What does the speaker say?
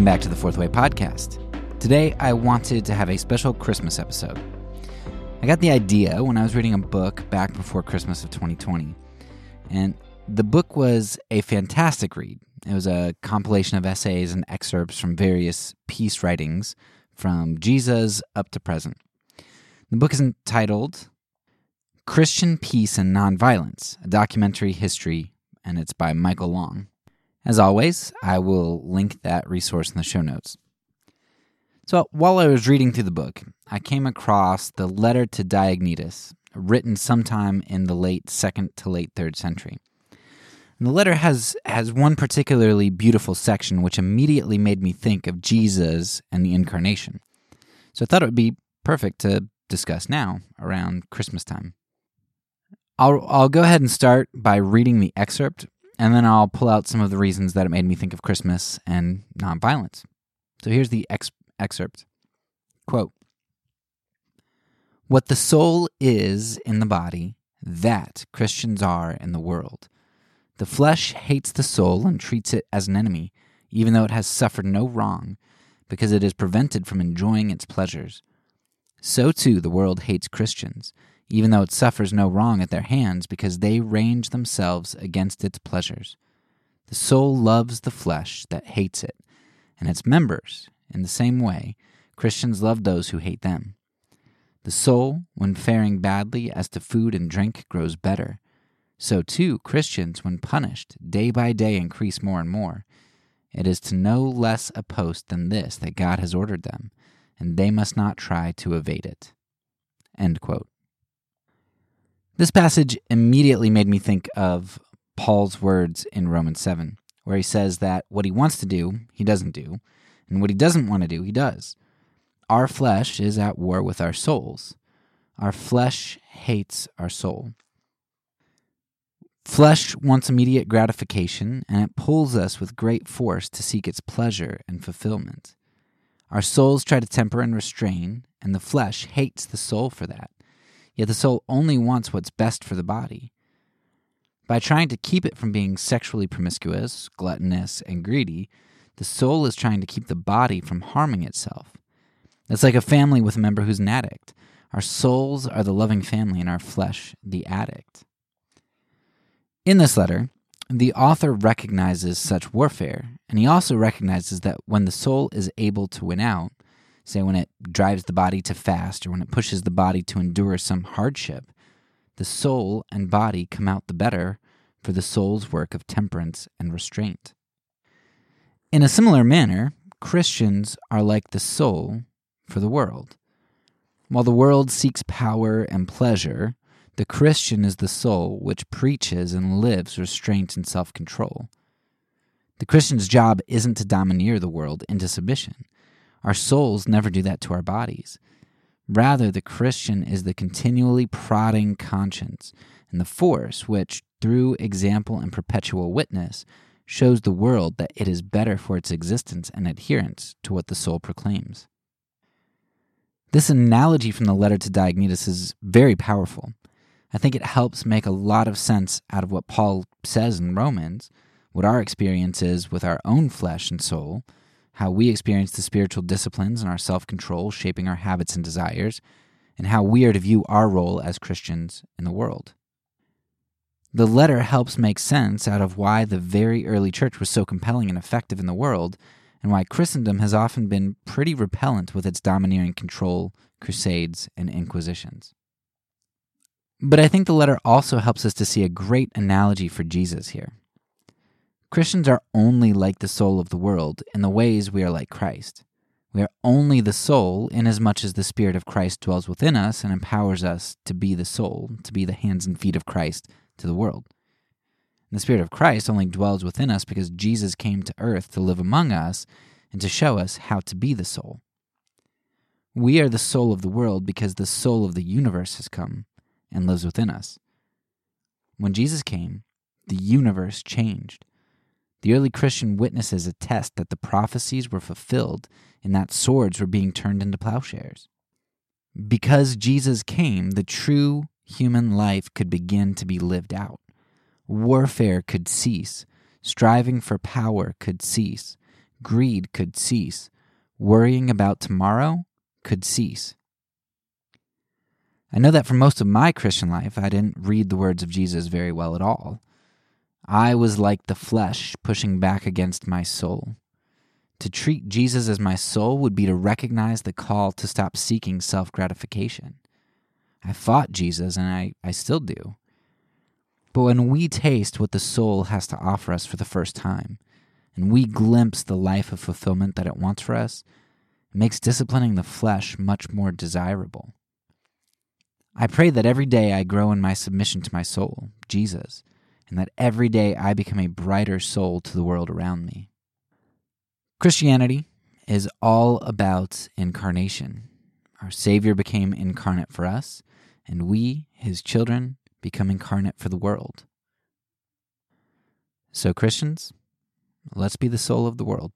Welcome back to the Fourth Way Podcast. Today, I wanted to have a special Christmas episode. I got the idea when I was reading a book back before Christmas of 2020. And the book was a fantastic read. It was a compilation of essays and excerpts from various peace writings from Jesus up to present. The book is entitled Christian Peace and Nonviolence, a documentary history, and it's by Michael Long. As always, I will link that resource in the show notes. So, while I was reading through the book, I came across the letter to Diognetus, written sometime in the late second to late third century. And the letter has, has one particularly beautiful section which immediately made me think of Jesus and the incarnation. So I thought it would be perfect to discuss now around Christmas time. I'll, I'll go ahead and start by reading the excerpt, and then I'll pull out some of the reasons that it made me think of Christmas and nonviolence. So here's the ex- excerpt Quote What the soul is in the body, that Christians are in the world. The flesh hates the soul and treats it as an enemy, even though it has suffered no wrong, because it is prevented from enjoying its pleasures. So too the world hates Christians, even though it suffers no wrong at their hands, because they range themselves against its pleasures. The soul loves the flesh that hates it, and its members, in the same way, Christians love those who hate them. The soul, when faring badly as to food and drink, grows better. So too, Christians, when punished, day by day increase more and more. It is to no less a post than this that God has ordered them, and they must not try to evade it. This passage immediately made me think of Paul's words in Romans 7, where he says that what he wants to do, he doesn't do, and what he doesn't want to do, he does. Our flesh is at war with our souls. Our flesh hates our soul. Flesh wants immediate gratification, and it pulls us with great force to seek its pleasure and fulfillment. Our souls try to temper and restrain, and the flesh hates the soul for that. Yet the soul only wants what's best for the body. By trying to keep it from being sexually promiscuous, gluttonous, and greedy, the soul is trying to keep the body from harming itself. It's like a family with a member who's an addict. Our souls are the loving family, and our flesh the addict. In this letter, the author recognizes such warfare, and he also recognizes that when the soul is able to win out, say when it drives the body to fast or when it pushes the body to endure some hardship, the soul and body come out the better for the soul's work of temperance and restraint. In a similar manner, Christians are like the soul for the world. While the world seeks power and pleasure, the Christian is the soul which preaches and lives restraint and self control. The Christian's job isn't to domineer the world into submission. Our souls never do that to our bodies. Rather, the Christian is the continually prodding conscience and the force which, through example and perpetual witness, shows the world that it is better for its existence and adherence to what the soul proclaims. This analogy from the letter to Diognetus is very powerful. I think it helps make a lot of sense out of what Paul says in Romans, what our experience is with our own flesh and soul, how we experience the spiritual disciplines and our self control shaping our habits and desires, and how we are to view our role as Christians in the world. The letter helps make sense out of why the very early church was so compelling and effective in the world and why Christendom has often been pretty repellent with its domineering control, crusades, and inquisitions. But I think the letter also helps us to see a great analogy for Jesus here. Christians are only like the soul of the world in the ways we are like Christ. We are only the soul inasmuch as the Spirit of Christ dwells within us and empowers us to be the soul, to be the hands and feet of Christ to the world. And the Spirit of Christ only dwells within us because Jesus came to earth to live among us and to show us how to be the soul. We are the soul of the world because the soul of the universe has come and lives within us. When Jesus came, the universe changed. The early Christian witnesses attest that the prophecies were fulfilled and that swords were being turned into plowshares. Because Jesus came, the true human life could begin to be lived out. Warfare could cease. Striving for power could cease. greed could cease, worrying about tomorrow could cease. I know that for most of my Christian life, I didn't read the words of Jesus very well at all. I was like the flesh pushing back against my soul. To treat Jesus as my soul would be to recognize the call to stop seeking self gratification. I fought Jesus, and I, I still do. But when we taste what the soul has to offer us for the first time, and we glimpse the life of fulfillment that it wants for us, it makes disciplining the flesh much more desirable. I pray that every day I grow in my submission to my soul, Jesus, and that every day I become a brighter soul to the world around me. Christianity is all about incarnation. Our Savior became incarnate for us, and we, his children, become incarnate for the world. So, Christians, let's be the soul of the world.